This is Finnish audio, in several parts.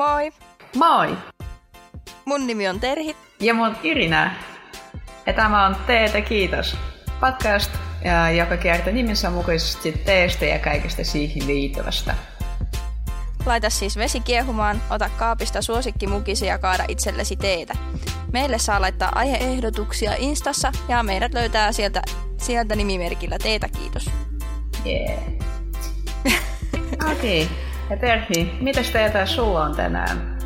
Moi! Moi! Mun nimi on Terhi. Ja mun Irina. Ja tämä on Teetä kiitos. Podcast, joka kertoo nimensä mukaisesti teestä ja kaikesta siihen liittyvästä. Laita siis vesi kiehumaan, ota kaapista suosikkimukisi ja kaada itsellesi teetä. Meille saa laittaa aiheehdotuksia Instassa ja meidät löytää sieltä, sieltä nimimerkillä Teetä kiitos. Yeah. Okei. Okay. Ja Terhi, mitä teetä sulla on tänään?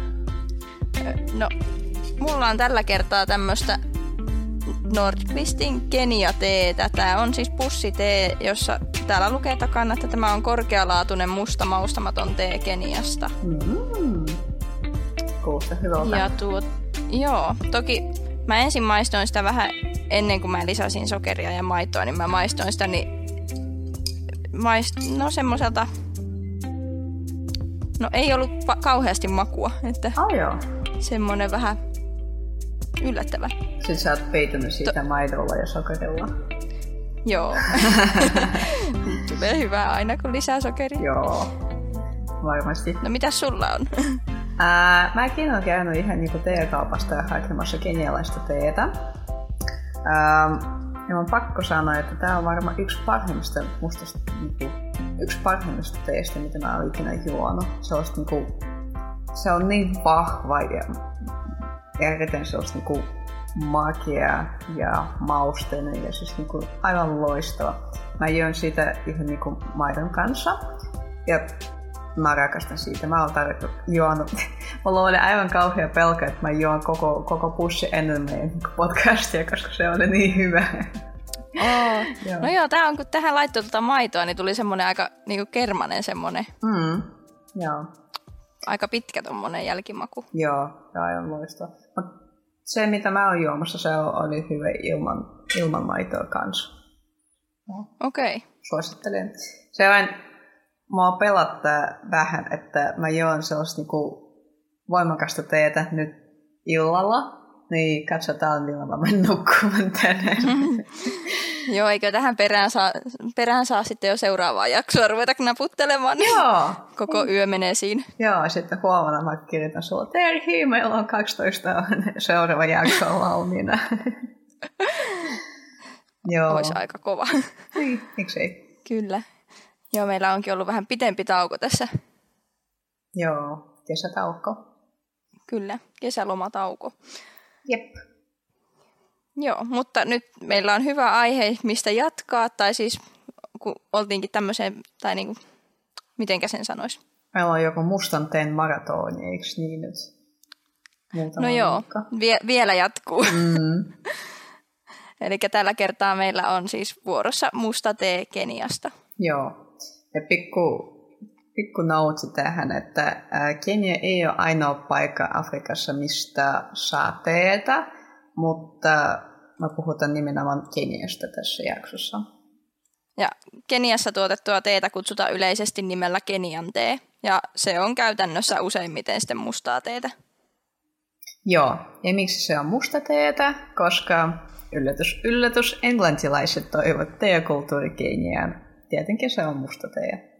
No, mulla on tällä kertaa tämmöistä Nordqvistin Kenia-teetä. Tämä on siis pussitee, jossa täällä lukee takana, että tämä on korkealaatuinen musta maustamaton tee Keniasta. Mm. Kuulostaa hyvältä. Ja tuo, joo, toki mä ensin maistoin sitä vähän ennen kuin mä lisäsin sokeria ja maitoa, niin mä maistoin sitä, niin maist, no semmoiselta, no ei ollut pa- kauheasti makua, että oh, joo. semmoinen vähän yllättävä. Sitten sä oot peitynyt siitä to- maidolla ja sokerilla. Joo. Tulee hyvää aina, kun lisää sokeria. Joo, varmasti. No mitä sulla on? Ää, mäkin olen käynyt ihan niinku teekaupasta ja hakemassa kenialaista teetä. Ää, ja on pakko sanoa, että tämä on varmaan yksi parhaimmista mustasta, niinku, yksi parhaimmista teistä, mitä mä olen ikinä juonut. Se, niinku, se on niin vahva ja erittäin sellaista niinku, magia ja mausteinen ja siis niinku aivan loistava. Mä juon sitä ihan niinku maidon kanssa ja mä rakastan siitä. Mä oon tarjottu juonut. Mulla oli aivan kauhea pelko, että mä juon koko, koko pussi ennen meidän podcastia, koska se oli niin hyvä. Oh. joo. No joo, tää on, kun tähän laittoi tuota maitoa, niin tuli semmonen aika niinku kermanen semmonen. Mm. Joo. Aika pitkä tommonen jälkimaku. Joo, aivan loistava. Mut se, mitä mä oon juomassa, se oli hyvä ilman, ilman maitoa kanssa. Okei. Okay. Suosittelen. Se on, mua pelottaa vähän, että mä juon sellaista niinku voimakasta teetä nyt illalla, niin katsotaan, milloin mä menen nukkumaan tänään. Joo, eikö tähän perään saa, perään saa sitten jo seuraavaa jaksoa ruveta naputtelemaan, niin Joo. koko yö menee siinä. Joo, sitten huomenna mä kirjoitan sulla, Terhi, meillä on 12 seuraava jakso valmiina. Joo. Olisi aika kova. Niin, miksei? Kyllä. Joo, meillä onkin ollut vähän pitempi tauko tässä. Joo, kesätauko. Kyllä, kesälomatauko. Jep. Joo, mutta nyt meillä on hyvä aihe, mistä jatkaa, tai siis kun oltiinkin tämmöiseen, tai niin kuin, mitenkä sen sanoisi? Meillä on joku mustan teen maratoni, eikö niin nyt? Muutama no joo, vie, vielä jatkuu. Mm. Eli tällä kertaa meillä on siis vuorossa musta tee Keniasta. Joo, ja pikku, pikku noutsi tähän, että Kenia ei ole ainoa paikka Afrikassa, mistä saa teetä, mutta mä puhutaan nimenomaan Keniasta tässä jaksossa. Ja Keniassa tuotettua teetä kutsutaan yleisesti nimellä Kenian tee, ja se on käytännössä useimmiten sitten mustaa teetä. Joo, ja miksi se on musta teetä? Koska yllätys, yllätys, englantilaiset toivat teekulttuuri Keniaan. Tietenkin se on musta tee.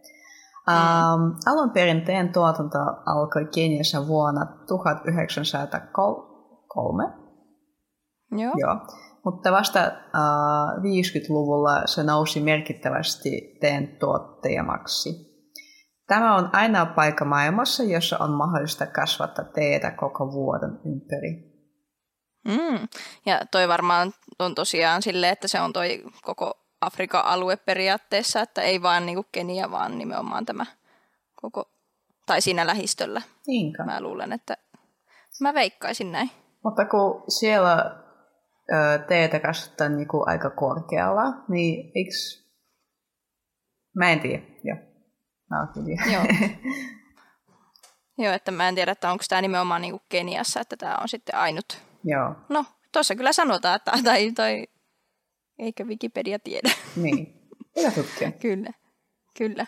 Um, alun perin teen tuotanto alkoi Keniassa vuonna 1903. Joo. Joo. Mutta vasta uh, 50-luvulla se nousi merkittävästi teen tuottajamaksi. Tämä on aina paikka maailmassa, jossa on mahdollista kasvattaa teetä koko vuoden ympäri. Mm. Ja toi varmaan on tosiaan silleen, että se on toi koko Afrikan alue periaatteessa, että ei vaan niinku Kenia, vaan nimenomaan tämä koko, tai siinä lähistöllä. Niinkö? Mä luulen, että mä veikkaisin näin. Mutta kun siellä teetä kasvattaa niinku aika korkealla, niin eikö... Mä en tiedä, joo. Mä Joo. Joo, että mä en tiedä, että onko tämä nimenomaan niinku Keniassa, että tämä on sitten ainut. Joo. No, tuossa kyllä sanotaan, että tai toi, eikö Wikipedia tiedä. Niin, hyvä tutkia. kyllä, kyllä.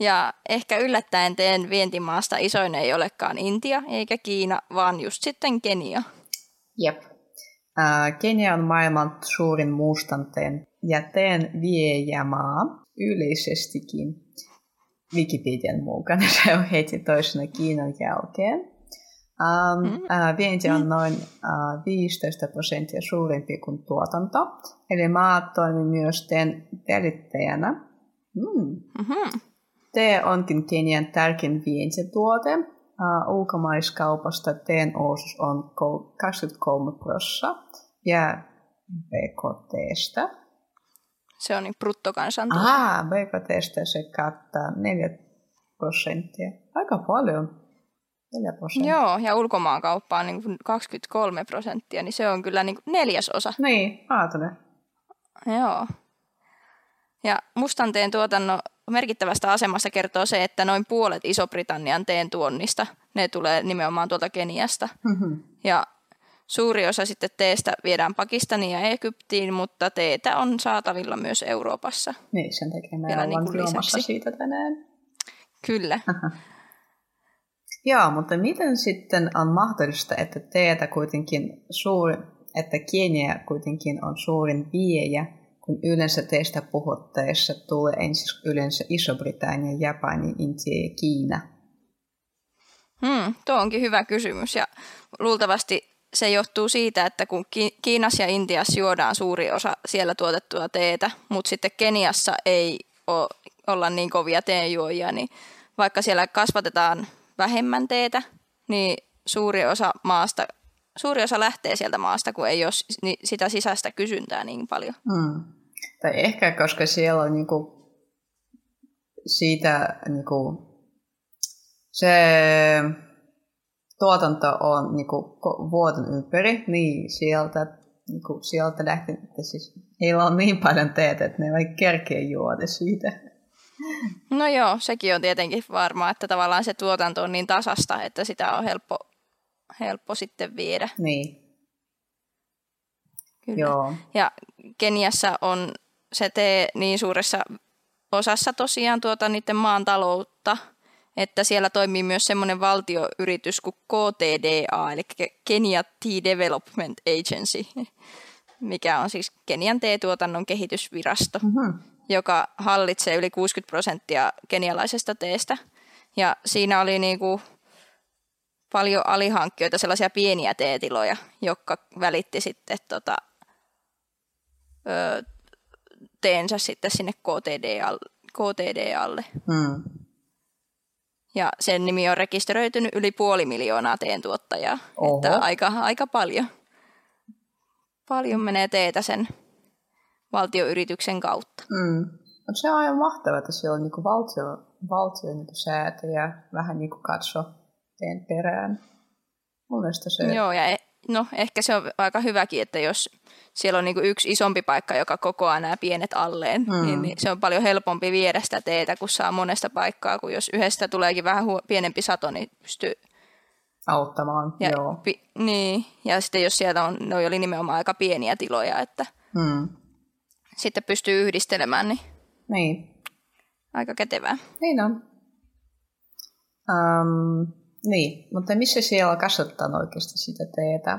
Ja ehkä yllättäen teen vientimaasta isoin ei olekaan Intia eikä Kiina, vaan just sitten Kenia. Jep. Uh, Kenia on maailman suurin mustanteen ja teen viejämaa yleisestikin. Wikipedian mukana se on heti toisena Kiinan jälkeen. Um, mm. uh, vienti on noin uh, 15 prosenttia suurempi kuin tuotanto. Eli maa toimii myös teen välittäjänä. Mm. Mm-hmm. Tee onkin Kenian tärkein vientituote. Uh, ulkomaiskaupasta teen osuus on 23 prosenttia ja BKTstä. Se on niin bruttokansantuote. Ah, BKTstä se kattaa 4 prosenttia. Aika paljon. 4 prosenttia. Joo, ja ulkomaankauppa on niin 23 prosenttia, niin se on kyllä niin neljäsosa. Niin, ajattelen. Joo. Ja mustanteen tuotannon merkittävästä asemasta kertoo se, että noin puolet Iso-Britannian teen tuonnista, ne tulee nimenomaan tuolta Keniasta. Mm-hmm. Ja suuri osa sitten teestä viedään Pakistaniin ja Egyptiin, mutta teetä on saatavilla myös Euroopassa. Niin, sen takia me ollaan niin siitä tänään. Kyllä. Joo, mutta miten sitten on mahdollista, että teetä kuitenkin suuri, että Kenia kuitenkin on suurin viejä, kun yleensä teistä puhuttaessa tulee ensin yleensä Iso-Britannia, Japani, Intia ja Kiina? Hmm, tuo onkin hyvä kysymys ja luultavasti se johtuu siitä, että kun Kiinassa ja Intiassa juodaan suuri osa siellä tuotettua teetä, mutta sitten Keniassa ei ole, olla niin kovia teenjuojia, niin vaikka siellä kasvatetaan vähemmän teetä, niin suuri osa maasta suuri osa lähtee sieltä maasta, kun ei ole sitä sisäistä kysyntää niin paljon. Hmm. Tai ehkä koska siellä on niinku siitä niinku se tuotanto on niinku vuoden ympäri, niin sieltä, niinku sieltä lähtee, että siis heillä on niin paljon teetä, että ne ei kerkeä juoda siitä. No joo, sekin on tietenkin varmaa, että tavallaan se tuotanto on niin tasasta, että sitä on helppo, helppo sitten viedä. Niin. Kyllä. Joo. Ja Keniassa on se tee niin suuressa osassa tosiaan tuota niiden maan taloutta, että siellä toimii myös semmoinen valtioyritys kuin KTDA, eli Kenya Tea Development Agency, mikä on siis Kenian teetuotannon kehitysvirasto. Mm-hmm joka hallitsee yli 60 prosenttia kenialaisesta teestä. Ja siinä oli niinku paljon alihankkijoita, sellaisia pieniä teetiloja, jotka välitti sitten tota, ö, teensä sitten sinne KTDAlle. Hmm. Ja sen nimi on rekisteröitynyt yli puoli miljoonaa teen tuottajaa. Että aika, aika paljon. Paljon menee teetä sen valtioyrityksen kautta. Mm. Mutta se on aivan mahtavaa, että siellä on niinku valtio, valtio niinku säätäjä vähän niinku katso teen perään. Mun se... Joo, ja e- no, ehkä se on aika hyväkin, että jos siellä on niinku yksi isompi paikka, joka kokoaa nämä pienet alleen, mm. niin, niin se on paljon helpompi viedä sitä teetä, kun saa monesta paikkaa, kun jos yhdestä tuleekin vähän huo- pienempi sato, niin pystyy auttamaan. Ja, joo. Pi- niin, ja sitten jos siellä on, ne oli nimenomaan aika pieniä tiloja, että mm sitten pystyy yhdistelemään, niin, niin. aika kätevää. Niin on. Um, niin, mutta missä siellä kasvattaa oikeasti sitä teetä?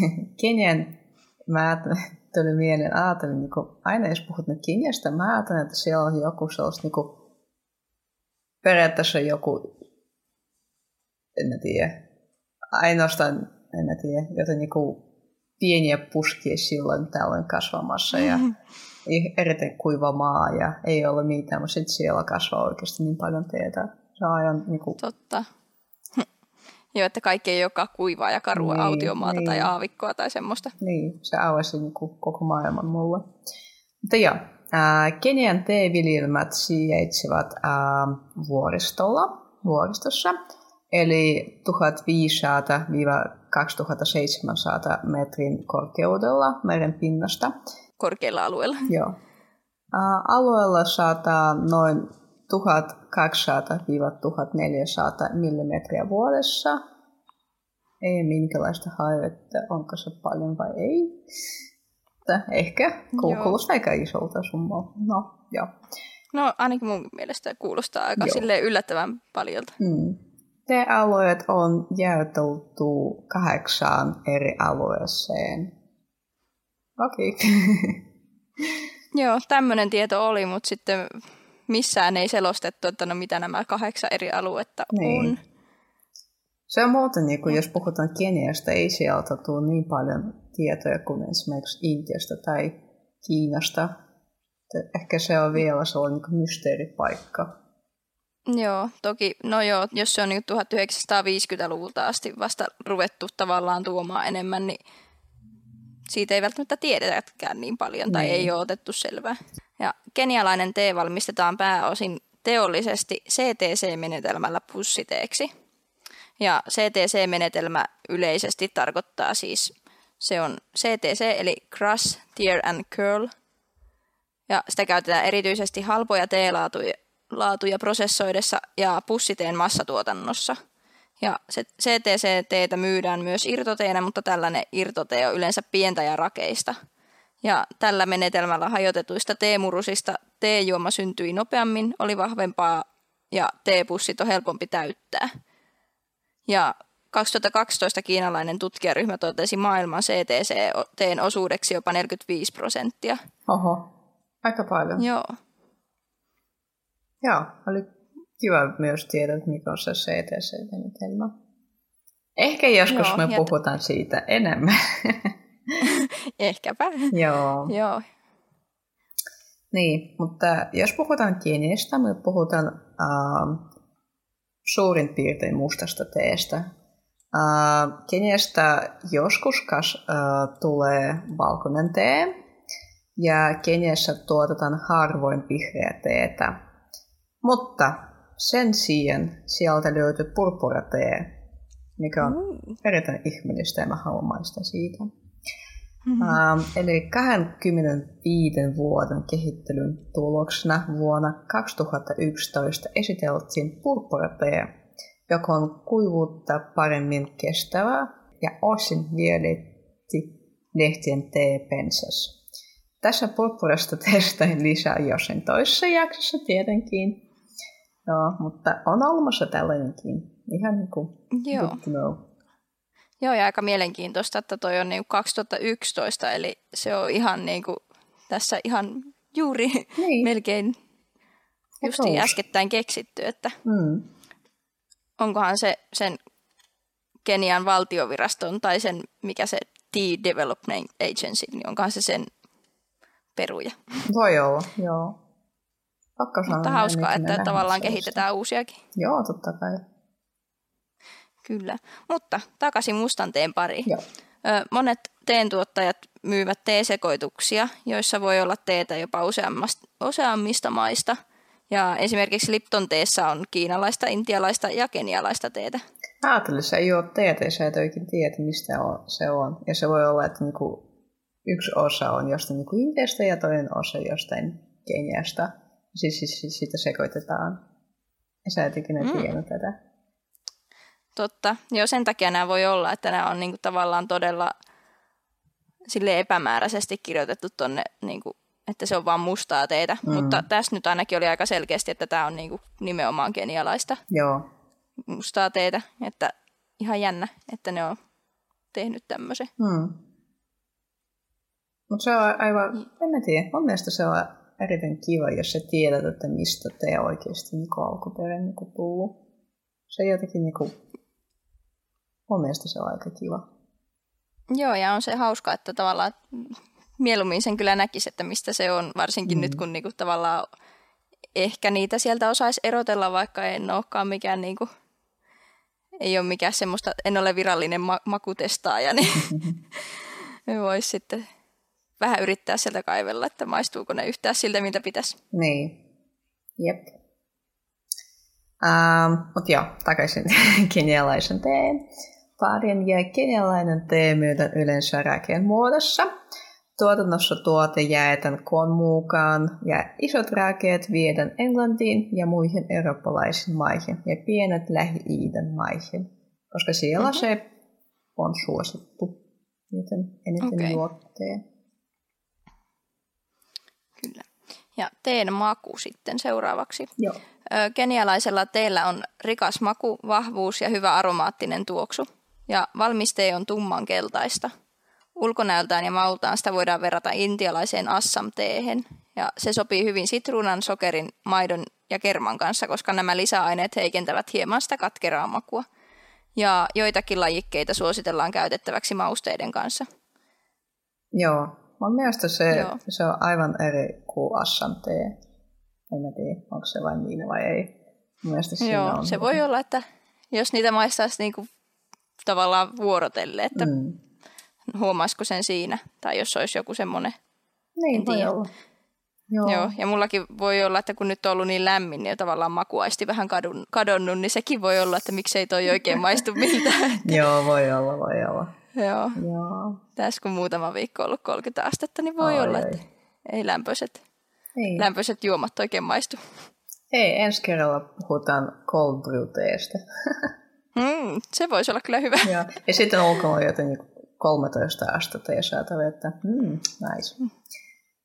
Kenian, mä tuli mieleen, ajattelin, niin aina jos puhut nyt Keniasta, mä ajattelen, että siellä on joku sellaista, niin kuin, periaatteessa joku, en tiedä, ainoastaan, en tiedä, joten niin kuin, pieniä puskia silloin tällöin kasvamassa ja mm-hmm. erittäin kuiva maa ja ei ole mitään, mutta sitten siellä kasvaa oikeasti niin paljon teetä. Se on aivan niin kuin... Totta. Joo, että kaikki ei olekaan kuivaa ja karua niin, autiomaata niin. tai aavikkoa tai semmoista. Niin, se avasi niin kuin koko maailman mulle. Mutta joo, äh, Kenian teeviljelmät sijaitsevat äh, vuoristolla, vuoristossa, eli 1500 2700 metrin korkeudella meren pinnasta. Korkealla alueella. Joo. Alueella saattaa noin 1200-1400 millimetriä vuodessa. Ei minkälaista haivetta, onko se paljon vai ei. Ehkä kuulostaa aika isolta summaa. No, joo. No ainakin mun mielestä kuulostaa aika yllättävän paljolta. Mm. Te alueet on jaoteltu kahdeksaan eri alueeseen. Okei. Okay. Joo, tämmöinen tieto oli, mutta sitten missään ei selostettu, että no mitä nämä kahdeksan eri aluetta niin. on. Se on muuten, niin kuin, jos puhutaan Keniasta, ei sieltä tule niin paljon tietoja kuin esimerkiksi Intiasta tai Kiinasta. Ehkä se on vielä sellainen niin mysteeripaikka. Joo, toki, no joo, jos se on niin 1950-luvulta asti vasta ruvettu tavallaan tuomaan enemmän, niin siitä ei välttämättä tiedetäkään niin paljon tai niin. ei ole otettu selvää. Ja kenialainen tee valmistetaan pääosin teollisesti CTC-menetelmällä pussiteeksi. Ja CTC-menetelmä yleisesti tarkoittaa siis, se on CTC eli Crush, Tear and Curl. Ja sitä käytetään erityisesti halpoja teelaatuja laatuja prosessoidessa ja pussiteen massatuotannossa. Ja se CTC-teetä myydään myös irtoteenä, mutta tällainen irtotee on yleensä pientä ja rakeista. Ja tällä menetelmällä hajotetuista teemurusista teejuoma syntyi nopeammin, oli vahvempaa ja teepussit on helpompi täyttää. Ja 2012 kiinalainen tutkijaryhmä totesi maailman CTC-teen osuudeksi jopa 45 prosenttia. Oho, aika paljon. Joo. Joo, oli kiva myös tietää, mikä on se CTC-menetelmä. Ehkä joskus Joo, me jat... puhutaan siitä enemmän. Ehkäpä. Joo. Joo. Niin, mutta jos puhutaan Kiinistä, me puhutaan äh, suurin piirtein mustasta teestä. Äh, Keniasta joskus kas, äh, tulee valkoinen tee, ja Keniassa tuotetaan harvoin vihreä teetä. Mutta sen sijaan sieltä löytyy purpuratee, mikä on mm. erittäin ihmeellistä ja mä haluan maistaa siitä. Mm-hmm. Um, eli 25 vuoden kehittelyn tuloksena vuonna 2011 esiteltiin purpuratee, joka on kuivuutta paremmin kestävää ja osin vieletti lehtien teepensas. Tässä purppurasta testain lisää jossain toisessa jaksossa tietenkin. Joo, mutta on olemassa tällainenkin. Ihan niin kuin Joo. good to know. Joo, ja aika mielenkiintoista, että toi on niin kuin 2011, eli se on ihan niin kuin tässä ihan juuri niin. melkein just äskettäin keksitty, että mm. onkohan se sen Kenian valtioviraston tai sen, mikä se Tea Development Agency, niin onkohan se sen peruja. Voi olla, joo. Pakko sanoa, Mutta hauskaa, että tavallaan kehitetään uusiakin. Joo, totta kai. Kyllä. Mutta takaisin mustanteen pari. Joo. Monet teentuottajat myyvät teesekoituksia, joissa voi olla teetä jopa useammista maista. Ja esimerkiksi Lipton teessä on kiinalaista, intialaista ja kenialaista teetä. Ajattelin, että se ei ole teetä ja sä et oikein tiedä, mistä se on. Ja se voi olla, että niinku yksi osa on jostain niinku Intiasta ja toinen osa jostain Keniasta. Siis, siis, siis sitä sekoitetaan. Ja sä et ikinä mm. tiennyt tätä. Totta. Joo, sen takia nämä voi olla, että nämä on niinku tavallaan todella sille epämääräisesti kirjoitettu tonne, niinku, että se on vain mustaa teitä. Mm. Mutta tässä nyt ainakin oli aika selkeästi, että tämä on niinku nimenomaan kenialaista Joo. mustaa teitä. Että ihan jännä, että ne on tehnyt tämmöisen. Mm. Mutta se on aivan, en mä tiedä, mun mielestä se on erittäin kiva, jos sä tiedät, että mistä te oikeasti niin alkuperin niin tullut. Se jotenkin niin kuin, mun mielestä se on aika kiva. Joo, ja on se hauska, että tavallaan mieluummin sen kyllä näkisi, että mistä se on, varsinkin mm. nyt kun niinku tavallaan ehkä niitä sieltä osaisi erotella, vaikka en olekaan mikään niinku, ei ole mikään semmoista, en ole virallinen ma- makutestaaja, niin voisi sitten vähän yrittää sieltä kaivella, että maistuuko ne yhtään siltä, mitä pitäisi. Niin, jep. Ähm, Mutta joo, takaisin kenialaisen teen. Parin ja kenialainen tee myydään yleensä räkeen muodossa. Tuotannossa tuote jaetaan koon mukaan ja isot räkeet viedään Englantiin ja muihin eurooppalaisiin maihin ja pienet lähi-idän maihin, koska siellä mm-hmm. se on suosittu, miten eniten okay. juotteen. Kyllä. Ja teen maku sitten seuraavaksi. Joo. Kenialaisella teellä on rikas maku, vahvuus ja hyvä aromaattinen tuoksu. Ja valmiste on tumman keltaista. Ulkonäöltään ja maultaan sitä voidaan verrata intialaiseen assam-teehen. Ja se sopii hyvin sitruunan, sokerin, maidon ja kerman kanssa, koska nämä lisäaineet heikentävät hieman sitä katkeraa makua. ja joitakin lajikkeita suositellaan käytettäväksi mausteiden kanssa. Joo, mun mielestä se, Joo. se on aivan eri kuin Assam tee. En mä tiedä, onko se vain niin vai ei. Joo, on se voi olla, että jos niitä maistaisi niinku tavallaan vuorotelle, että mm. huomaisiko sen siinä, tai jos olisi joku semmoinen. Niin, voi olla. Joo. Joo, ja mullakin voi olla, että kun nyt on ollut niin lämmin, niin tavallaan makuaisti vähän kadun, kadonnut, niin sekin voi olla, että miksei toi oikein maistu miltään. Joo, voi olla, voi olla. Joo. Joo. Tässä kun muutama viikko ollut 30 astetta, niin voi ai, olla, ai. että ei lämpöiset, ei. lämpöiset juomat oikein maistu. Ei, ensi kerralla puhutaan cold brew teestä. mm, se voisi olla kyllä hyvä. Ja, ja sitten ulkona joten 13 astetta ja saata vettä. Mm, nice. Mm.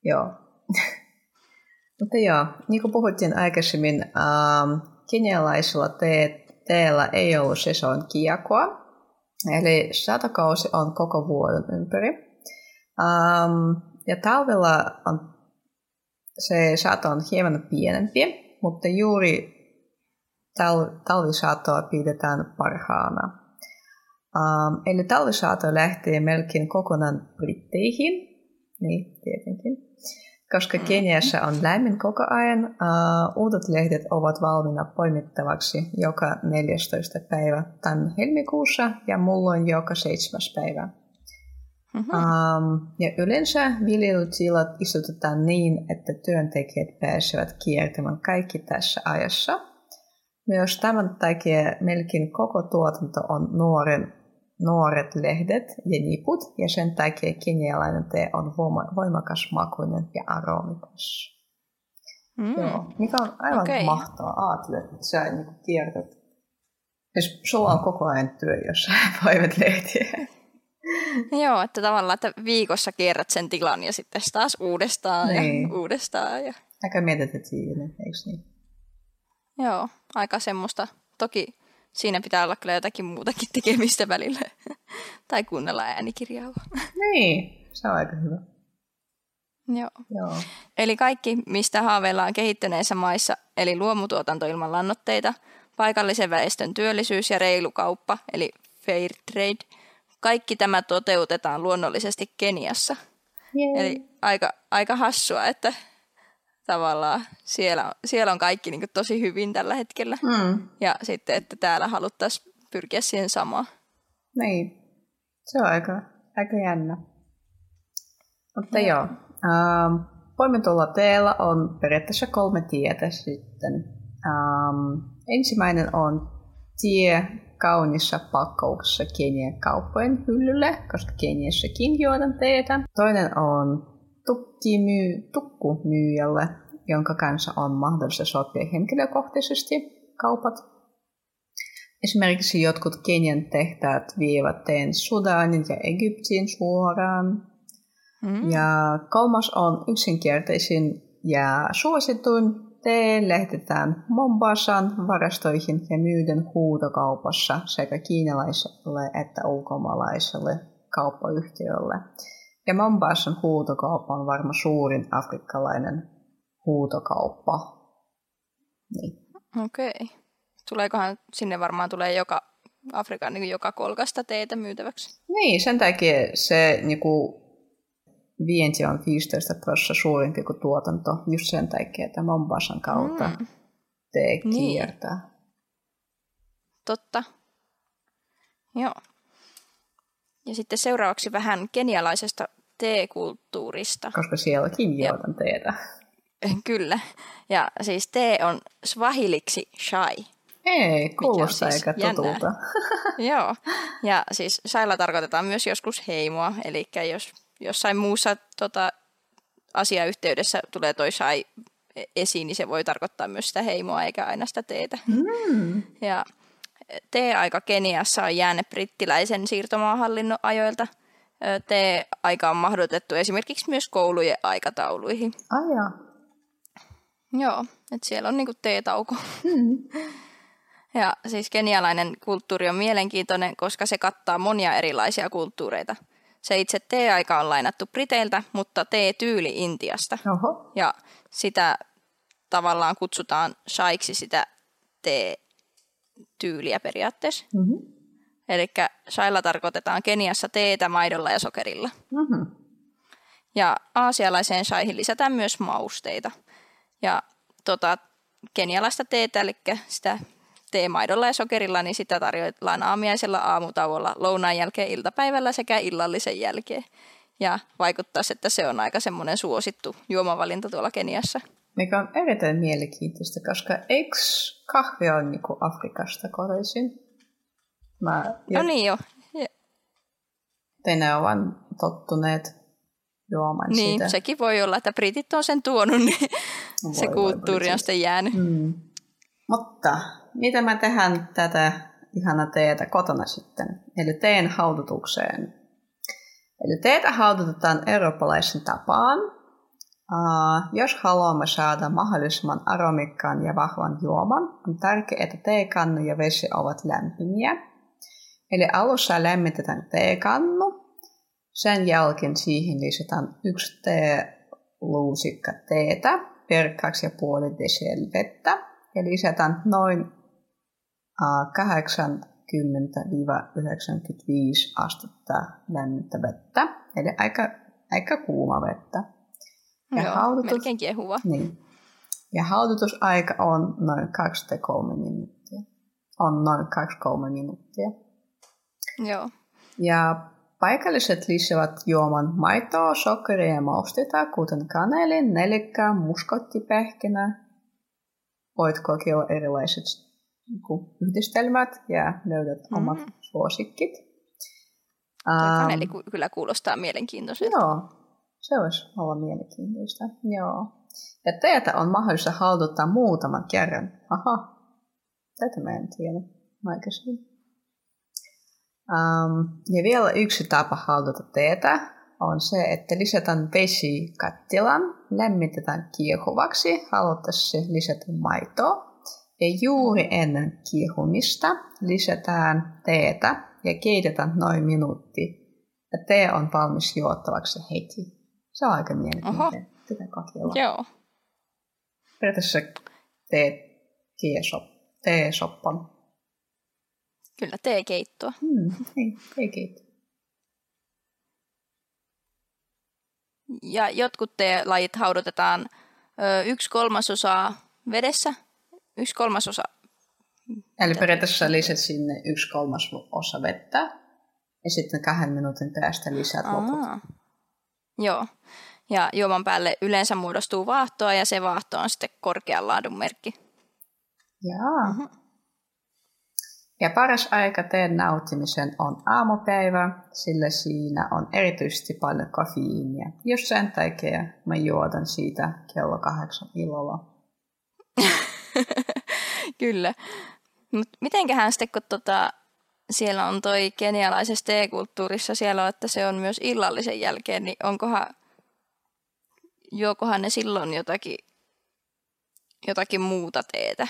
Joo. Mutta joo, niin kuin puhuttiin aikaisemmin, ähm, kenialaisilla te- teellä ei ollut sesonkiakoa, eli satokausi on koko vuoden ympäri. Ähm, ja talvella on se sato on hieman pienempi, mutta juuri tal- talvisatoa pidetään parhaana. Um, eli talvisato lähtee melkein kokonaan Britteihin, niin tietenkin, koska Keniassa on lämmin koko ajan. Uh, uudet lehdet ovat valmiina poimittavaksi joka 14. päivä tämän helmikuussa ja mulla joka 7. päivä. Mm-hmm. Um, ja yleensä viljelytilat istutetaan niin, että työntekijät pääsevät kiertämään kaikki tässä ajassa. Myös tämän takia melkein koko tuotanto on nuoren, nuoret lehdet ja niput, ja sen takia kenialainen tee on voimakas makuinen ja aromikas. Mm. Joo, mikä on aivan okay. mahtavaa. Ajattele, että sä niin kiertät. Jos sulla on koko ajan työ, jos sä voivat lehtiä. Joo, että tavallaan, että viikossa kierrät sen tilan ja sitten taas uudestaan niin. ja uudestaan. Ja... Aika meditatiivinen, eikö niin? Joo, aika semmoista. Toki siinä pitää olla kyllä jotakin muutakin tekemistä välillä. tai kuunnella äänikirjaa. Niin, se on aika hyvä. Joo. Joo. Eli kaikki, mistä haaveillaan kehittyneissä maissa, eli luomutuotanto ilman lannoitteita, paikallisen väestön työllisyys ja reilu kauppa, eli fair trade – kaikki tämä toteutetaan luonnollisesti Keniassa. Yeah. Eli aika, aika hassua, että tavallaan siellä, siellä on kaikki niin tosi hyvin tällä hetkellä. Mm. Ja sitten, että täällä haluttaisiin pyrkiä siihen samaan. Niin, se on aika, aika jännä. Mutta yeah. joo, ähm, poimintolla teellä on periaatteessa kolme tietä sitten. Ähm, ensimmäinen on tie kaunissa pakkauksessa Kenian kauppojen hyllylle, koska Keniassakin juodaan teetä. Toinen on tukkimyy, tukkumyyjälle, jonka kanssa on mahdollista sopia henkilökohtaisesti kaupat. Esimerkiksi jotkut Kenian tehtaat vievät teen Sudanin ja Egyptin suoraan. Mm. Ja kolmas on yksinkertaisin ja suosituin Tee lähetetään Mombasan varastoihin ja myydään huutokaupassa sekä kiinalaiselle että ulkomaalaiselle kauppayhtiölle. Ja Mombasan huutokauppa on varmaan suurin afrikkalainen huutokauppa. Niin. Okei. Okay. Tuleekohan sinne varmaan tulee joka Afrikan niin joka kolkasta teitä myytäväksi? Niin, sen takia se niin kuin, vienti on 15 prosenttia suurempi kuin tuotanto, just sen takia, että Mombasan kautta mm. tee niin. kiertää. Niin. Totta. Joo. Ja sitten seuraavaksi vähän kenialaisesta teekulttuurista. Koska sielläkin juotan teetä. Kyllä. Ja siis tee on swahiliksi shai. Ei, kuulostaa siis eikä tutulta. Joo. Ja siis shailla tarkoitetaan myös joskus heimoa, eli jos jossain muussa tota, asiayhteydessä tulee toi sai esiin, niin se voi tarkoittaa myös sitä heimoa eikä aina sitä teetä. Mm. Ja T-aika Keniassa on jäänyt brittiläisen siirtomaahallinnon ajoilta. T-aika on mahdotettu esimerkiksi myös koulujen aikatauluihin. Ai jaa. Joo, että siellä on niinku T-tauko. Mm. Ja siis kenialainen kulttuuri on mielenkiintoinen, koska se kattaa monia erilaisia kulttuureita – se itse tee-aika on lainattu Briteiltä, mutta tee-tyyli Intiasta. Oho. Ja sitä tavallaan kutsutaan shaiksi sitä tee-tyyliä periaatteessa. Mm-hmm. Eli shailla tarkoitetaan Keniassa teetä maidolla ja sokerilla. Mm-hmm. Ja aasialaiseen shaihin lisätään myös mausteita. Ja tota, kenialaista teetä, eli sitä teemaidolla ja sokerilla, niin sitä tarjoillaan aamiaisella aamutauolla, lounaan jälkeen iltapäivällä sekä illallisen jälkeen. Ja vaikuttaa, että se on aika semmoinen suosittu juomavalinta tuolla Keniassa. Mikä on erittäin mielenkiintoista, koska eikö kahvi ole niin Afrikasta kotoisin? Mä, no niin jo. Te ne ovat tottuneet juomaan niin, sitä. sekin voi olla, että britit on sen tuonut, niin voi, se kulttuuri voi, on sitten jäänyt. Mm. Mutta miten mä tehdään tätä ihana teetä kotona sitten? Eli teen haudutukseen. Eli teetä haudutetaan eurooppalaisen tapaan. Jos haluamme saada mahdollisimman aromikkaan ja vahvan juoman, on tärkeää, että teekannu ja vesi ovat lämpimiä. Eli alussa lämmitetään teekannu, sen jälkeen siihen lisätään yksi teeluusikka teetä per 2,5 vettä ja lisätään noin 80-95 astetta lämmintä vettä, eli aika, aika kuuma vettä. Ja Joo, haudutus, melkein kiehuva. Niin. Ja haudutusaika on noin 2-3 minuuttia. On noin 2-3 minuuttia. Joo. Ja paikalliset lisäävät juoman maitoa, sokeria ja mausteita, kuten kaneli, nelikka, muskottipähkinä, voit kokeilla erilaiset niin yhdistelmät ja löydät mm-hmm. omat suosikkit. Um, kaneli kyllä kuulostaa mielenkiintoiselta. Joo, se olisi olla mielenkiintoista. Joo. Ja teitä on mahdollista halduttaa muutaman kerran. Aha, tätä mä en tiedä aikaisemmin. Um, ja vielä yksi tapa halduta teetä on se, että lisätään vesi kattilan, lämmitetään kiehuvaksi, haluttaessa lisätä maitoa. Ja juuri ennen kiehumista lisätään teetä ja keitetään noin minuutti. Ja tee on valmis juottavaksi heti. Se on aika mielenkiintoinen. Kokeilla. Joo. Periaatteessa teet teesoppan. Kyllä, teekeittoa. Mm, ei, teekeittoa. Ja jotkut lajit haudutetaan ö, yksi kolmasosa vedessä, yksi kolmasosa. Eli periaatteessa lisät sinne yksi kolmasosa vettä ja sitten kahden minuutin päästä lisät loput. Joo. Ja juoman päälle yleensä muodostuu vaahtoa ja se vaahto on sitten korkean laadun merkki. Jaa. Mm-hmm. Ja paras aika teen nauttimisen on aamupäivä, sillä siinä on erityisesti paljon kofeiinia. Jos sen takia mä juotan siitä kello kahdeksan illalla. Kyllä. Mutta mitenköhän sitten, kun tota, siellä on toi kenialaisessa teekulttuurissa siellä on, että se on myös illallisen jälkeen, niin onkohan, juokohan ne silloin jotakin, jotakin muuta teetä?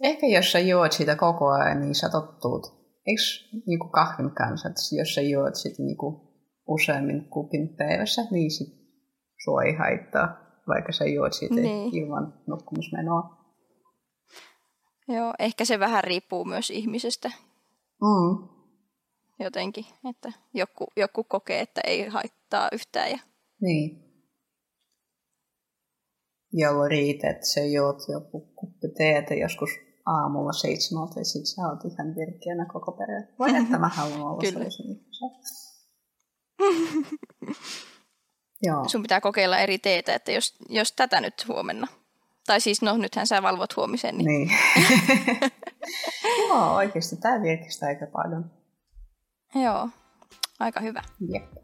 Ehkä jos sä juot sitä koko ajan, niin sä tottuut. Eikö niinku kahvin kanssa, että jos sä juot sitä niinku useammin kupin päivässä, niin sit sua ei haittaa, vaikka sä juot siitä niin. ilman nukkumusmenoa. Joo, ehkä se vähän riippuu myös ihmisestä. Mm. Jotenkin, että joku, joku kokee, että ei haittaa yhtään. Ja... Niin. Jolla riitä, että se juot joku kuppi teetä joskus aamulla seitsemältä ja sitten sä oot ihan virkeänä koko perhe. Voi että mä haluan olla sellaisen Joo. Sun pitää kokeilla eri teetä, että jos, jos tätä nyt huomenna. Tai siis, no nythän sä valvot huomisen. Niin. niin. Joo, oikeasti tämä virkistää aika paljon. Joo, aika hyvä. Jep.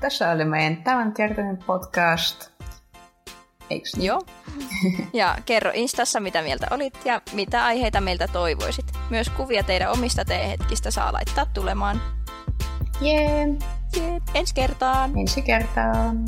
Tässä oli meidän tämänkertainen podcast. Eiks niin? Joo. Ja kerro Instassa, mitä mieltä olit ja mitä aiheita meiltä toivoisit. Myös kuvia teidän omista teehetkistä saa laittaa tulemaan. Jee. Yeah. Yeah. Ensi kertaan. Ensi kertaan.